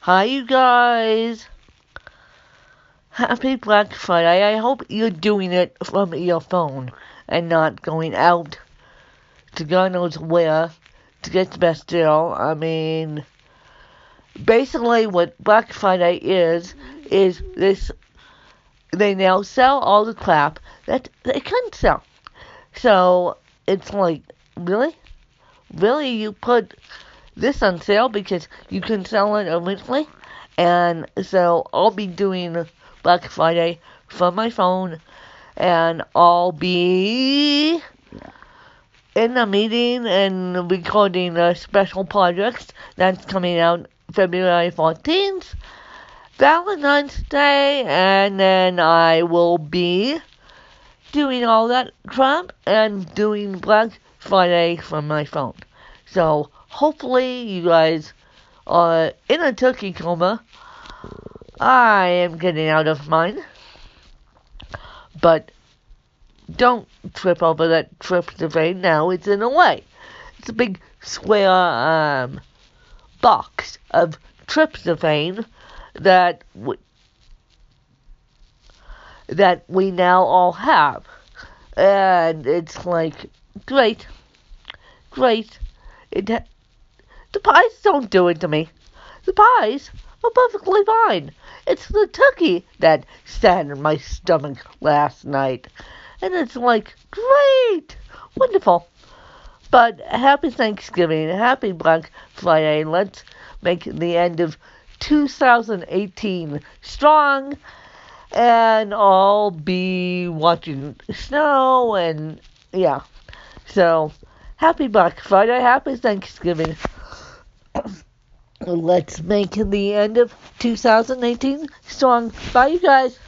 Hi, you guys. Happy Black Friday. I hope you're doing it from your phone and not going out to God knows where to get the best deal. I mean, basically, what Black Friday is, is this they now sell all the crap that they couldn't sell. So it's like, really? Really? You put this on sale because you can sell it originally? And so I'll be doing Black Friday from my phone and I'll be in a meeting and recording a special project that's coming out February 14th. Valentine's Day, and then I will be doing all that crap and doing Black Friday from my phone. So hopefully you guys are in a turkey coma. I am getting out of mine. But don't trip over that tryptophan now. It's in a way. It's a big square um, box of tryptophan that we, that we now all have. And it's like, great, great. It the pies don't do it to me. The pies are perfectly fine. It's the turkey that sat in my stomach last night. And it's like, great, wonderful. But happy Thanksgiving, happy Black Friday. Let's make the end of 2018 strong. And I'll be watching snow and yeah. So happy Black Friday, happy Thanksgiving. Let's make the end of 2018 strong. Bye, you guys.